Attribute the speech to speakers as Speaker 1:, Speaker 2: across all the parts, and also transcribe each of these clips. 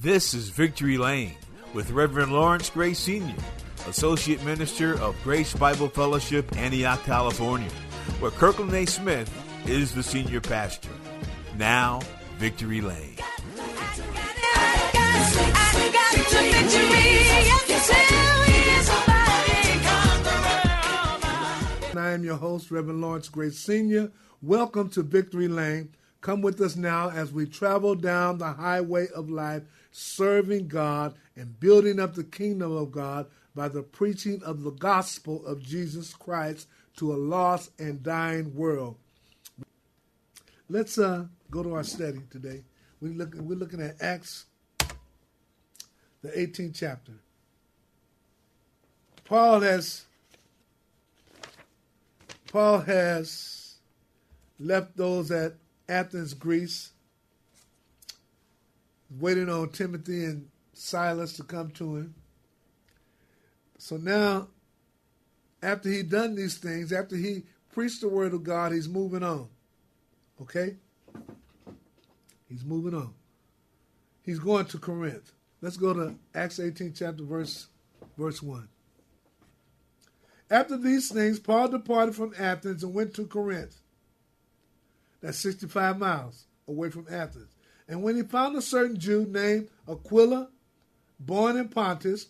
Speaker 1: This is Victory Lane with Reverend Lawrence Gray Sr., Associate Minister of Grace Bible Fellowship, Antioch, California, where Kirkland A. Smith is the senior pastor. Now, Victory Lane.
Speaker 2: I am your host, Reverend Lawrence Gray Sr. Welcome to Victory Lane. Come with us now as we travel down the highway of life, serving God and building up the kingdom of God by the preaching of the gospel of Jesus Christ to a lost and dying world. Let's uh, go to our study today. We look, we're looking at Acts, the 18th chapter. Paul has Paul has left those at Athens, Greece, waiting on Timothy and Silas to come to him. So now, after he done these things, after he preached the word of God, he's moving on. Okay? He's moving on. He's going to Corinth. Let's go to Acts 18, chapter verse verse 1. After these things, Paul departed from Athens and went to Corinth. That's 65 miles away from Athens. And when he found a certain Jew named Aquila, born in Pontus,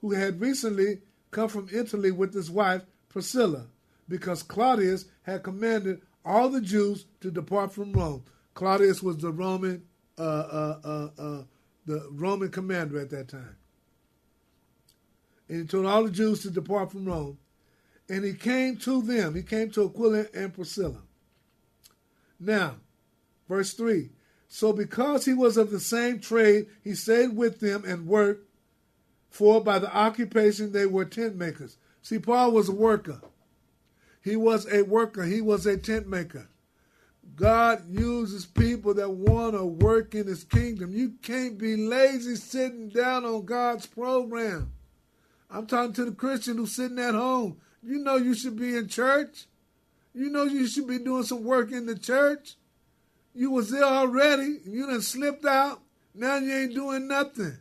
Speaker 2: who had recently come from Italy with his wife Priscilla, because Claudius had commanded all the Jews to depart from Rome. Claudius was the Roman, uh, uh, uh, uh the Roman commander at that time. And he told all the Jews to depart from Rome. And he came to them. He came to Aquila and Priscilla. Now, verse 3 So because he was of the same trade, he stayed with them and worked, for by the occupation they were tent makers. See, Paul was a worker. He was a worker, he was a tent maker. God uses people that want to work in his kingdom. You can't be lazy sitting down on God's program. I'm talking to the Christian who's sitting at home. You know you should be in church. You know you should be doing some work in the church. You was there already. You done slipped out. Now you ain't doing nothing.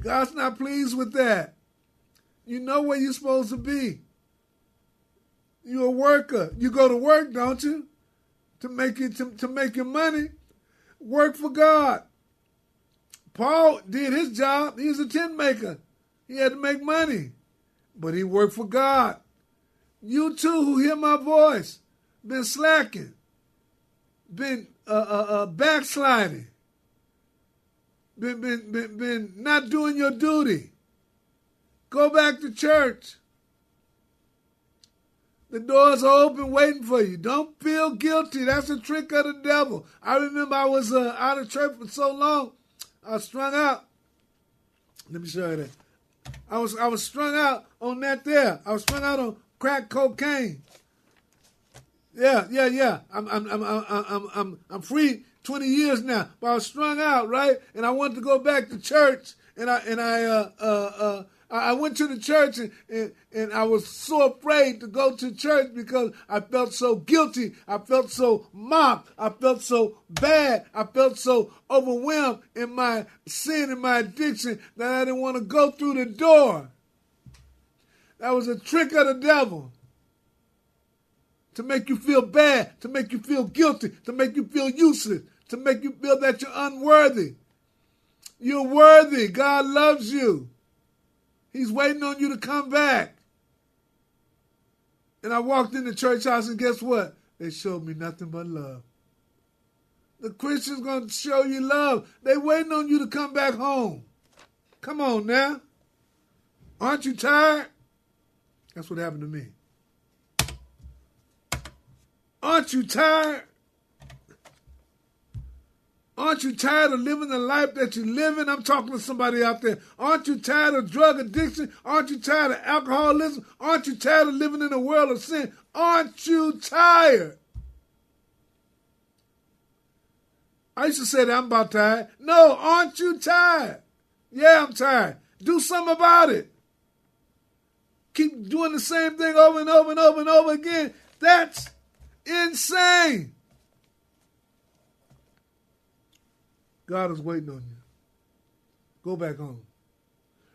Speaker 2: God's not pleased with that. You know where you're supposed to be. You're a worker. You go to work, don't you? To make it to, to make your money. Work for God. Paul did his job. He was a tent maker. He had to make money, but he worked for God. You too, who hear my voice, been slacking, been uh, uh, uh, backsliding, been, been, been, been not doing your duty. Go back to church. The doors are open waiting for you. Don't feel guilty. That's a trick of the devil. I remember I was uh, out of church for so long, I was strung out. Let me show you that. I was I was strung out on that there. I was strung out on crack cocaine. Yeah, yeah, yeah. I'm I'm I'm I'm I'm I'm, free 20 years now, but I was strung out, right? And I wanted to go back to church, and I and I uh uh uh I went to the church and, and, and, I was so afraid to go to church because I felt so guilty. I felt so mocked. I felt so bad. I felt so overwhelmed in my sin and my addiction that I didn't want to go through the door. That was a trick of the devil to make you feel bad, to make you feel guilty, to make you feel useless, to make you feel that you're unworthy. You're worthy. God loves you. He's waiting on you to come back. And I walked in the church house, and guess what? They showed me nothing but love. The Christian's going to show you love. They waiting on you to come back home. Come on now. Aren't you tired? That's what happened to me. Aren't you tired? Aren't you tired of living the life that you're living? I'm talking to somebody out there. Aren't you tired of drug addiction? Aren't you tired of alcoholism? Aren't you tired of living in a world of sin? Aren't you tired? I used to say that I'm about tired. No, aren't you tired? Yeah, I'm tired. Do something about it. Keep doing the same thing over and over and over and over again. That's insane. God is waiting on you. Go back home.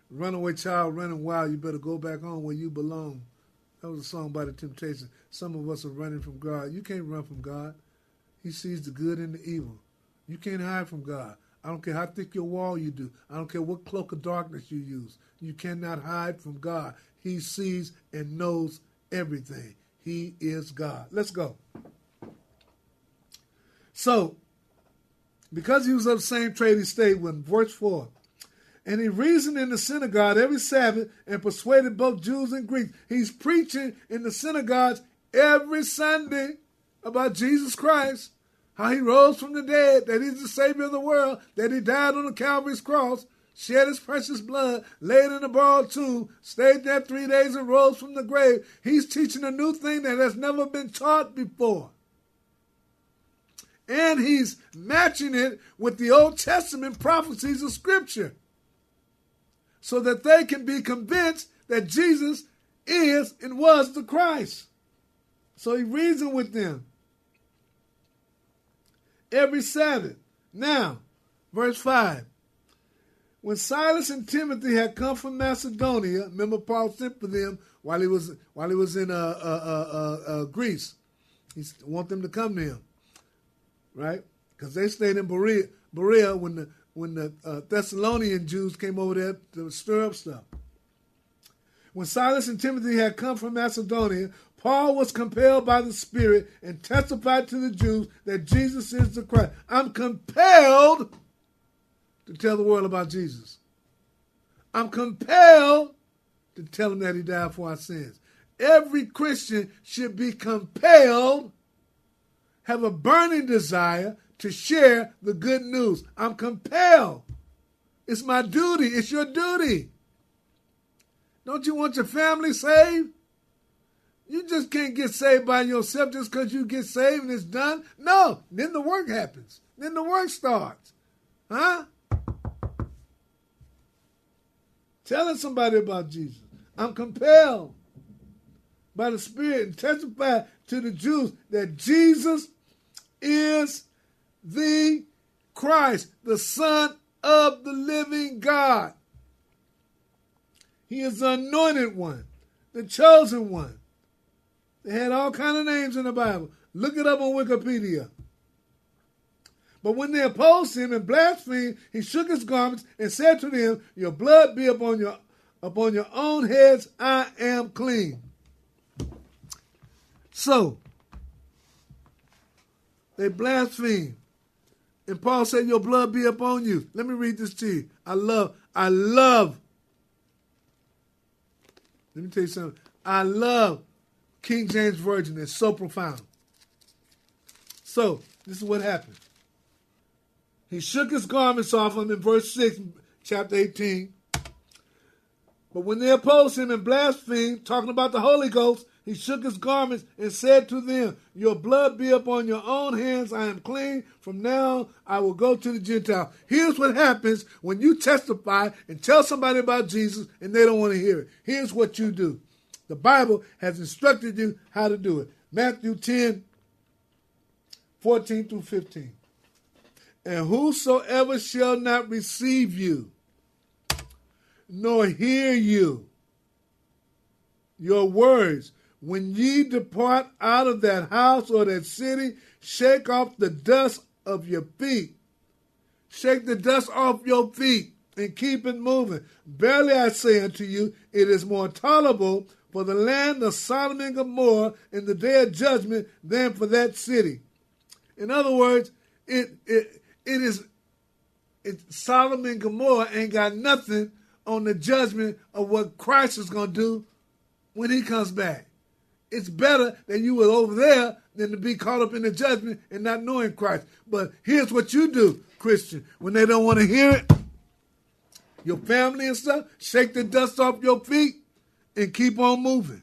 Speaker 2: Runaway child running wild, you better go back home where you belong. That was a song by the Temptations. Some of us are running from God. You can't run from God. He sees the good and the evil. You can't hide from God. I don't care how thick your wall you do. I don't care what cloak of darkness you use. You cannot hide from God. He sees and knows everything. He is God. Let's go. So, because he was of the same trade he stayed with Verse 4. And he reasoned in the synagogue every Sabbath and persuaded both Jews and Greeks. He's preaching in the synagogues every Sunday about Jesus Christ, how he rose from the dead, that he's the Savior of the world, that he died on the Calvary's cross, shed his precious blood, laid in a borrowed tomb, stayed there three days and rose from the grave. He's teaching a new thing that has never been taught before and he's matching it with the Old Testament prophecies of Scripture so that they can be convinced that Jesus is and was the Christ. So he reasoned with them every Sabbath. Now, verse 5. When Silas and Timothy had come from Macedonia, remember Paul sent for them while he was while he was in uh, uh, uh, uh Greece. He want them to come to him right? Because they stayed in Berea, Berea when the when the uh, Thessalonian Jews came over there to stir up stuff. When Silas and Timothy had come from Macedonia, Paul was compelled by the Spirit and testified to the Jews that Jesus is the Christ. I'm compelled to tell the world about Jesus. I'm compelled to tell them that he died for our sins. Every Christian should be compelled have a burning desire to share the good news. I'm compelled. It's my duty. It's your duty. Don't you want your family saved? You just can't get saved by yourself just because you get saved and it's done. No, then the work happens. Then the work starts. Huh? Telling somebody about Jesus. I'm compelled by the Spirit and testify to the Jews that Jesus is the Christ, the Son of the living God. He is the anointed one, the chosen one. They had all kind of names in the Bible. Look it up on Wikipedia. But when they opposed him and blasphemed, he shook his garments and said to them, Your blood be upon your upon your own heads, I am clean. So they blasphemed. And Paul said, Your blood be upon you. Let me read this to you. I love, I love. Let me tell you something. I love King James Version. It's so profound. So, this is what happened. He shook his garments off him in verse 6, chapter 18. But when they opposed him and blasphemed, talking about the Holy Ghost, he shook his garments and said to them, Your blood be upon your own hands. I am clean. From now I will go to the Gentile. Here's what happens when you testify and tell somebody about Jesus and they don't want to hear it. Here's what you do. The Bible has instructed you how to do it. Matthew 10, 14 through 15. And whosoever shall not receive you, nor hear you, your words, when ye depart out of that house or that city, shake off the dust of your feet. Shake the dust off your feet and keep it moving. Barely I say unto you, it is more tolerable for the land of Sodom and Gomorrah in the day of judgment than for that city. In other words, it it it is it, Sodom and Gomorrah ain't got nothing on the judgment of what Christ is going to do when he comes back. it's better that you were over there than to be caught up in the judgment and not knowing Christ. But here's what you do, Christian, when they don't want to hear it. Your family and stuff, shake the dust off your feet and keep on moving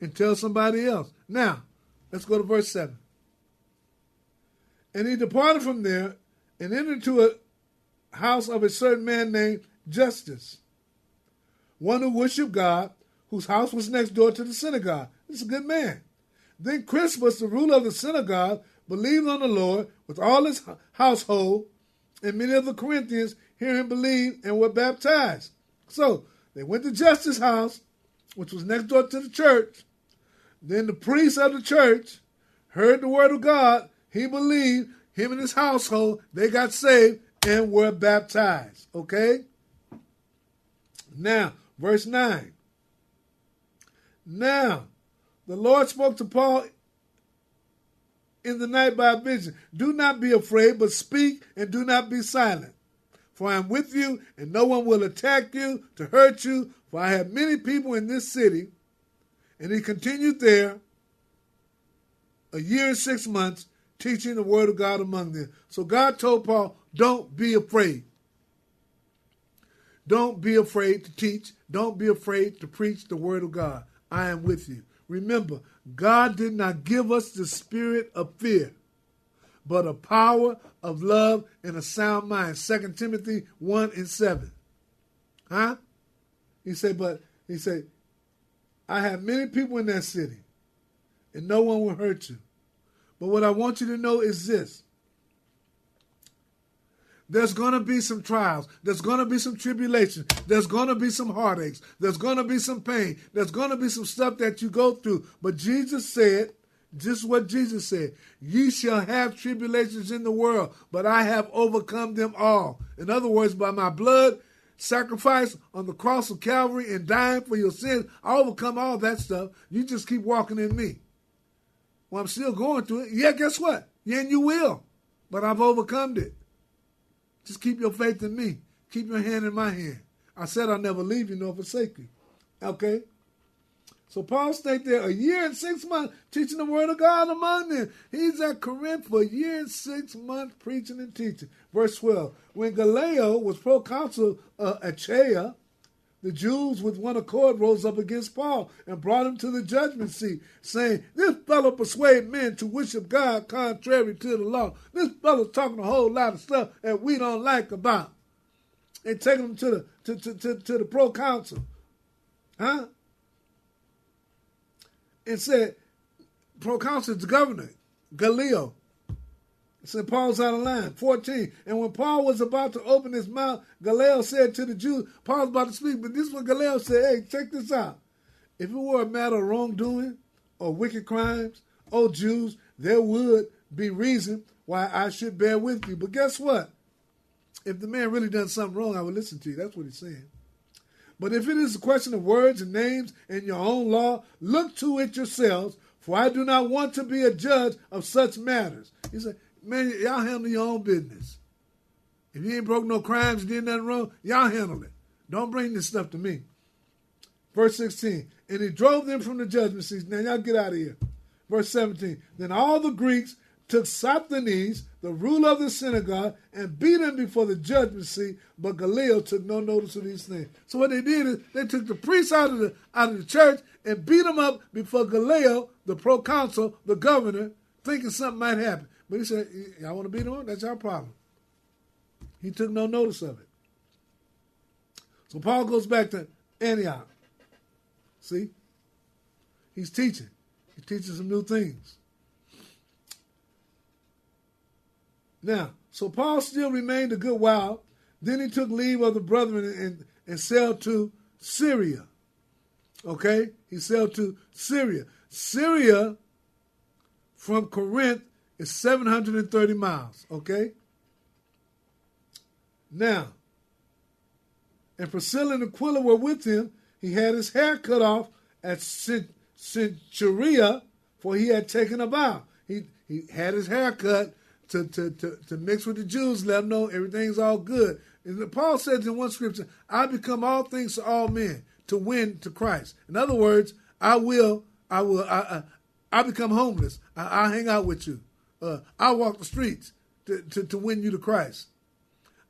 Speaker 2: and tell somebody else. Now, let's go to verse 7. And he departed from there and entered into a house of a certain man named Justus, one who worshiped God, whose house was next door to the synagogue. This is a good man. Then Crispus, the ruler of the synagogue, believed on the Lord with all his household, and many of the Corinthians hearing him believe and were baptized. So they went to Justus' house, which was next door to the church. Then the priest of the church heard the word of God. He believed, him and his household, they got saved and were baptized. Okay? Now, verse 9. Now, the Lord spoke to Paul in the night by a vision. Do not be afraid, but speak and do not be silent. For I am with you, and no one will attack you to hurt you, for I have many people in this city. And he continued there a year and six months, teaching the word of God among them. So God told Paul, Don't be afraid. Don't be afraid to teach. Don't be afraid to preach the word of God. I am with you. Remember, God did not give us the spirit of fear, but a power of love and a sound mind. 2 Timothy 1 and 7. Huh? He said, but he said, I have many people in that city, and no one will hurt you. But what I want you to know is this there's going to be some trials. There's going to be some tribulation. There's going to be some heartaches. There's going to be some pain. There's going to be some stuff that you go through. But Jesus said, just what Jesus said, ye shall have tribulations in the world, but I have overcome them all. In other words, by my blood sacrifice on the cross of Calvary and dying for your sins, I overcome all that stuff. You just keep walking in me. Well, I'm still going through it. Yeah, guess what? Yeah, and you will. But I've overcome it. Just keep your faith in me. Keep your hand in my hand. I said I'll never leave you nor forsake you. Okay? So Paul stayed there a year and six months teaching the word of God among them. He's at Corinth for a year and six months preaching and teaching. Verse 12. When Gallio was proconsul uh, of Achaia, the Jews with one accord rose up against Paul and brought him to the judgment seat, saying, This fellow persuade men to worship God contrary to the law. This fellow's talking a whole lot of stuff that we don't like about. And taking him to the to, to, to, to the proconsul. Huh? And said, proconsul, the governor, Gallio, St. Paul's out of line. 14. And when Paul was about to open his mouth, Gallio said to the Jews, Paul's about to speak, but this is what Gallio said, hey, check this out. If it were a matter of wrongdoing or wicked crimes, oh Jews, there would be reason why I should bear with you. But guess what? If the man really done something wrong, I would listen to you. That's what he's saying. But if it is a question of words and names and your own law, look to it yourselves, for I do not want to be a judge of such matters. He said, man, y'all handle your own business. If you ain't broke no crimes did nothing wrong, y'all handle it. Don't bring this stuff to me. Verse 16. And he drove them from the judgment seat. Now y'all get out of here. Verse 17. Then all the Greeks took Sosthenes, the ruler of the synagogue, and beat him before the judgment seat, but Gallio took no notice of these things. So what they did is they took the priests out of the out of the church and beat him up before Gallio, the proconsul, the governor, thinking something might happen. But he said, Y'all want to beat him? That's your problem. He took no notice of it. So Paul goes back to Antioch. See? He's teaching. He's teaching some new things. Now, so Paul still remained a good while. Then he took leave of the brethren and, and sailed to Syria. Okay? He sailed to Syria. Syria from Corinth is 730 miles, okay? Now, and Priscilla and Aquila were with him. He had his hair cut off at Cenchrea, for he had taken a vow. He, he had his hair cut to, to, to, to mix with the Jews, let them know everything's all good. And Paul says in one scripture, I become all things to all men to win to Christ. In other words, I will I will. I, I, I become homeless. I, I hang out with you. Uh, I walk the streets to, to, to win you to Christ.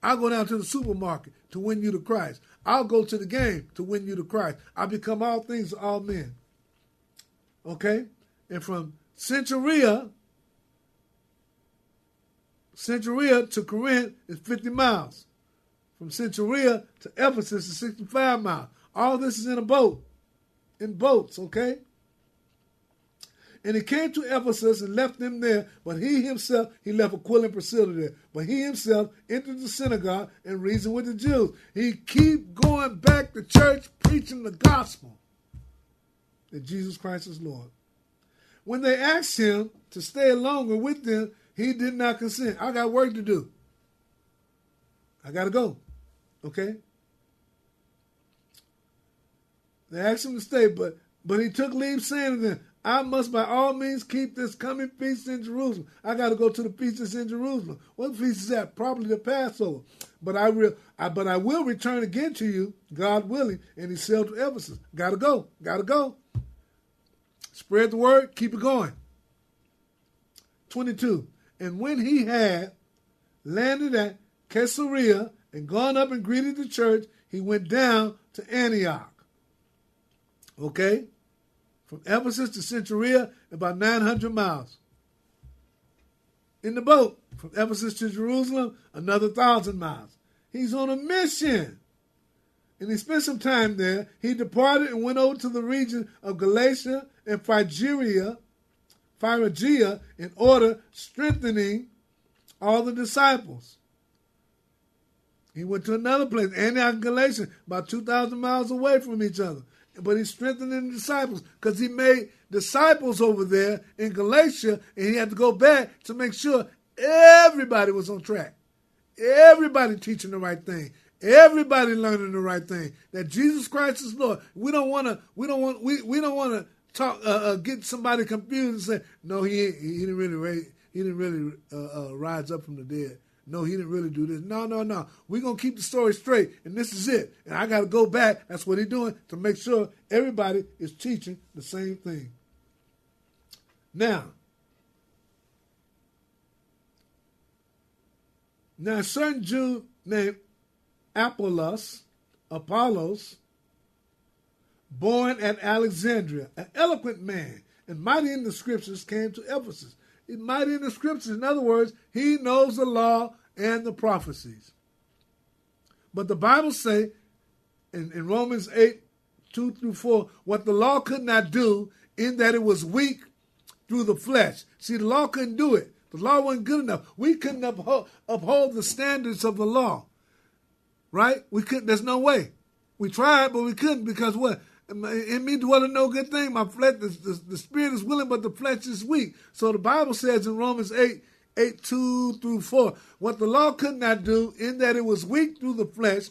Speaker 2: I'll go down to the supermarket to win you to Christ. I'll go to the game to win you to Christ. I become all things to all men. Okay? And from Centuria, Centuria to Corinth is 50 miles. From Centuria to Ephesus is 65 miles. All this is in a boat. In boats, okay? And he came to Ephesus and left them there, but he himself, he left Aquila and Priscilla there. But he himself entered the synagogue and reasoned with the Jews. He keep going back to church preaching the gospel that Jesus Christ is Lord. When they asked him to stay longer with them, he did not consent. I got work to do. I got to go. Okay? They asked him to stay, but but he took leave saying to them, I must by all means keep this coming feast in Jerusalem. I got to go to the feast that's in Jerusalem. What feast is that? Probably the Passover. But I will, I, but I will return again to you, God willing. And he sailed to Ephesus. Got to go. Got to go. Spread the word. Keep it going. Twenty-two. And when he had landed at Caesarea and gone up and greeted the church, he went down to Antioch. Okay? From Ephesus to Centuria, about 900 miles. In the boat, from Ephesus to Jerusalem, another thousand miles. He's on a mission. And he spent some time there. He departed and went over to the region of Galatia and Phrygia, Phrygia in order strengthening all the disciples. He went to another place, Antioch, Galatia, about 2,000 miles away from each other but he's strengthening the disciples because he made disciples over there in Galatia, and he had to go back to make sure everybody was on track. Everybody teaching the right thing. Everybody learning the right thing. That Jesus Christ is Lord. We don't want to. We don't want. We, we don't want to talk. Uh, uh, get somebody confused and say, "No, he he didn't really he didn't really uh, uh, rise up from the dead." No, he didn't really do this. No, no, no. We're going to keep the story straight, and this is it. And I got to go back. That's what he's doing to make sure everybody is teaching the same thing. Now, now a certain Jew named Apollos, Apollos, born at Alexandria, an eloquent man and mighty in the scriptures, came to Ephesus He's mighty in the scriptures. In other words, he knows the law and the prophecies. But the Bible say in, in Romans 8, 2 through 4, what the law could not do in that it was weak through the flesh. See, the law couldn't do it. The law wasn't good enough. We couldn't uphold, uphold the standards of the law. Right? We couldn't. There's no way. We tried, but we couldn't because what? In me dwelleth no good thing. My flesh, the, the, the, spirit is willing, but the flesh is weak. So the Bible says in Romans 8, 8, 2 through 4, what the law could not do, in that it was weak through the flesh,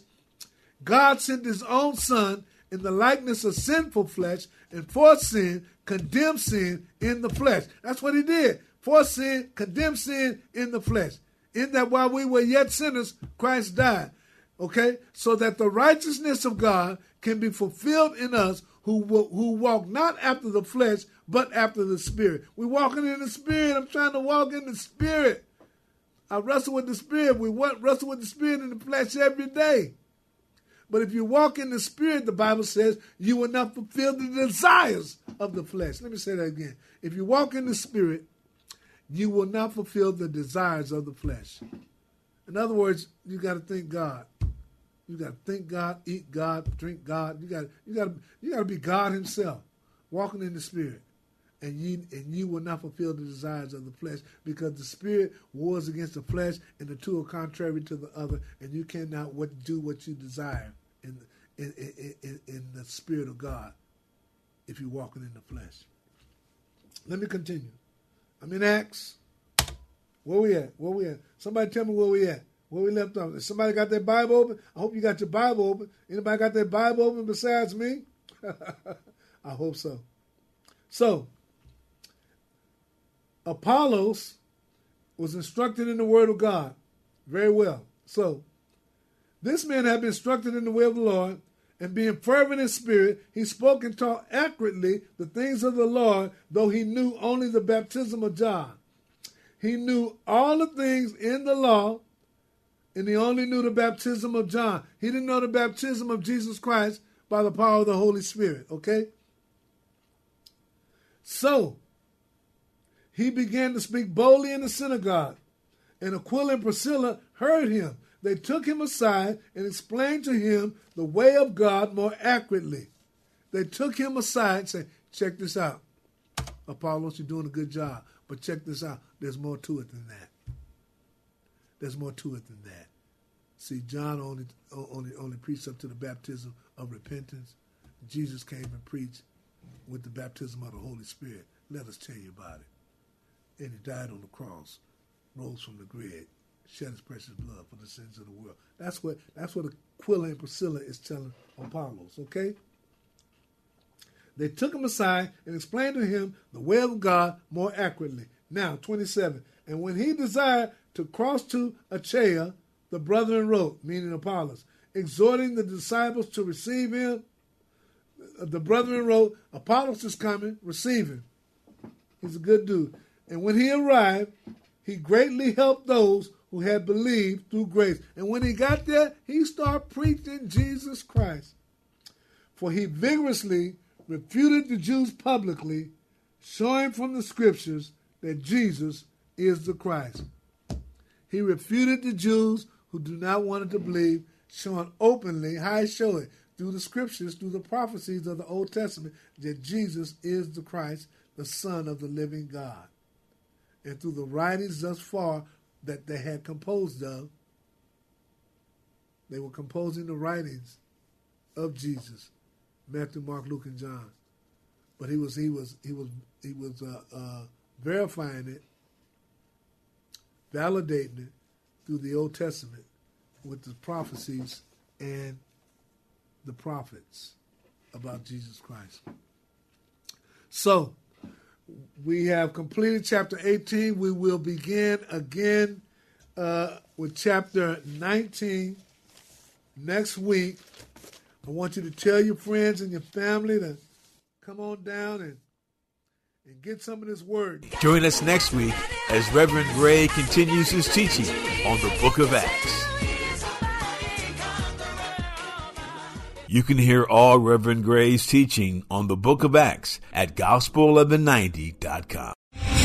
Speaker 2: God sent his own son in the likeness of sinful flesh, and for sin, condemned sin in the flesh. That's what he did. For sin, condemned sin in the flesh. In that while we were yet sinners, Christ died. Okay? So that the righteousness of God can be fulfilled in us who who walk not after the flesh but after the spirit. We're walking in the spirit. I'm trying to walk in the spirit. I wrestle with the spirit. We want wrestle with the spirit and the flesh every day. But if you walk in the spirit, the Bible says you will not fulfill the desires of the flesh. Let me say that again. If you walk in the spirit, you will not fulfill the desires of the flesh. In other words, you got to thank God. You got to think God, eat God, drink God. You got you got you got to be God Himself, walking in the Spirit, and you and you will not fulfill the desires of the flesh because the Spirit wars against the flesh, and the two are contrary to the other, and you cannot what do what you desire in in, in, in, in the Spirit of God if you're walking in the flesh. Let me continue. I'm in Acts. Where we at? Where we at? Somebody tell me where we at. Where we left off. Somebody got their Bible open? I hope you got your Bible open. Anybody got their Bible open besides me? I hope so. So, Apollos was instructed in the Word of God very well. So, this man had been instructed in the way of the Lord and being fervent in spirit, he spoke and taught accurately the things of the Lord, though he knew only the baptism of John. He knew all the things in the law, and he only knew the baptism of John. He didn't know the baptism of Jesus Christ by the power of the Holy Spirit, okay? So, he began to speak boldly in the synagogue, and Aquila and Priscilla heard him. They took him aside and explained to him the way of God more accurately. They took him aside and said, Check this out. Apollos, you're doing a good job, but check this out. There's more to it than that. There's more to it than that. See, John only only only preached up to the baptism of repentance. Jesus came and preached with the baptism of the Holy Spirit. Let us tell you about it. And he died on the cross, rose from the grave, shed his precious blood for the sins of the world. That's what that's what Aquila and Priscilla is telling Apollos, okay? They took him aside and explained to him the way of God more accurately. Now, 27. And when he desired to cross to Achaia, the brethren wrote, meaning Apollos, exhorting the disciples to receive him. Uh, the brethren wrote, Apollos is coming, receive him. He's a good dude. And when he arrived, he greatly helped those who had believed through grace. And when he got there, he started preaching Jesus Christ. For he vigorously refuted the Jews publicly, showing from the scriptures that Jesus is the Christ. He refuted the Jews who do not want to believe, showing openly how he showed it through the scriptures, through the prophecies of the Old Testament, that Jesus is the Christ, the Son of the living God. And through the writings thus far that they had composed of. They were composing the writings of Jesus, Matthew, Mark, Luke, and John. But he was he was he was he was uh, uh, verifying it, validating it through the Old Testament with the prophecies and the prophets about Jesus Christ. So, we have completed chapter 18. We will begin again uh, with chapter 19 next week. I want you to tell your friends and your family to come on down and and get some of this word.
Speaker 1: Join us next week as Reverend Gray continues his teaching on the book of Acts. You can hear all Reverend Gray's teaching on the book of Acts at gospel1190.com.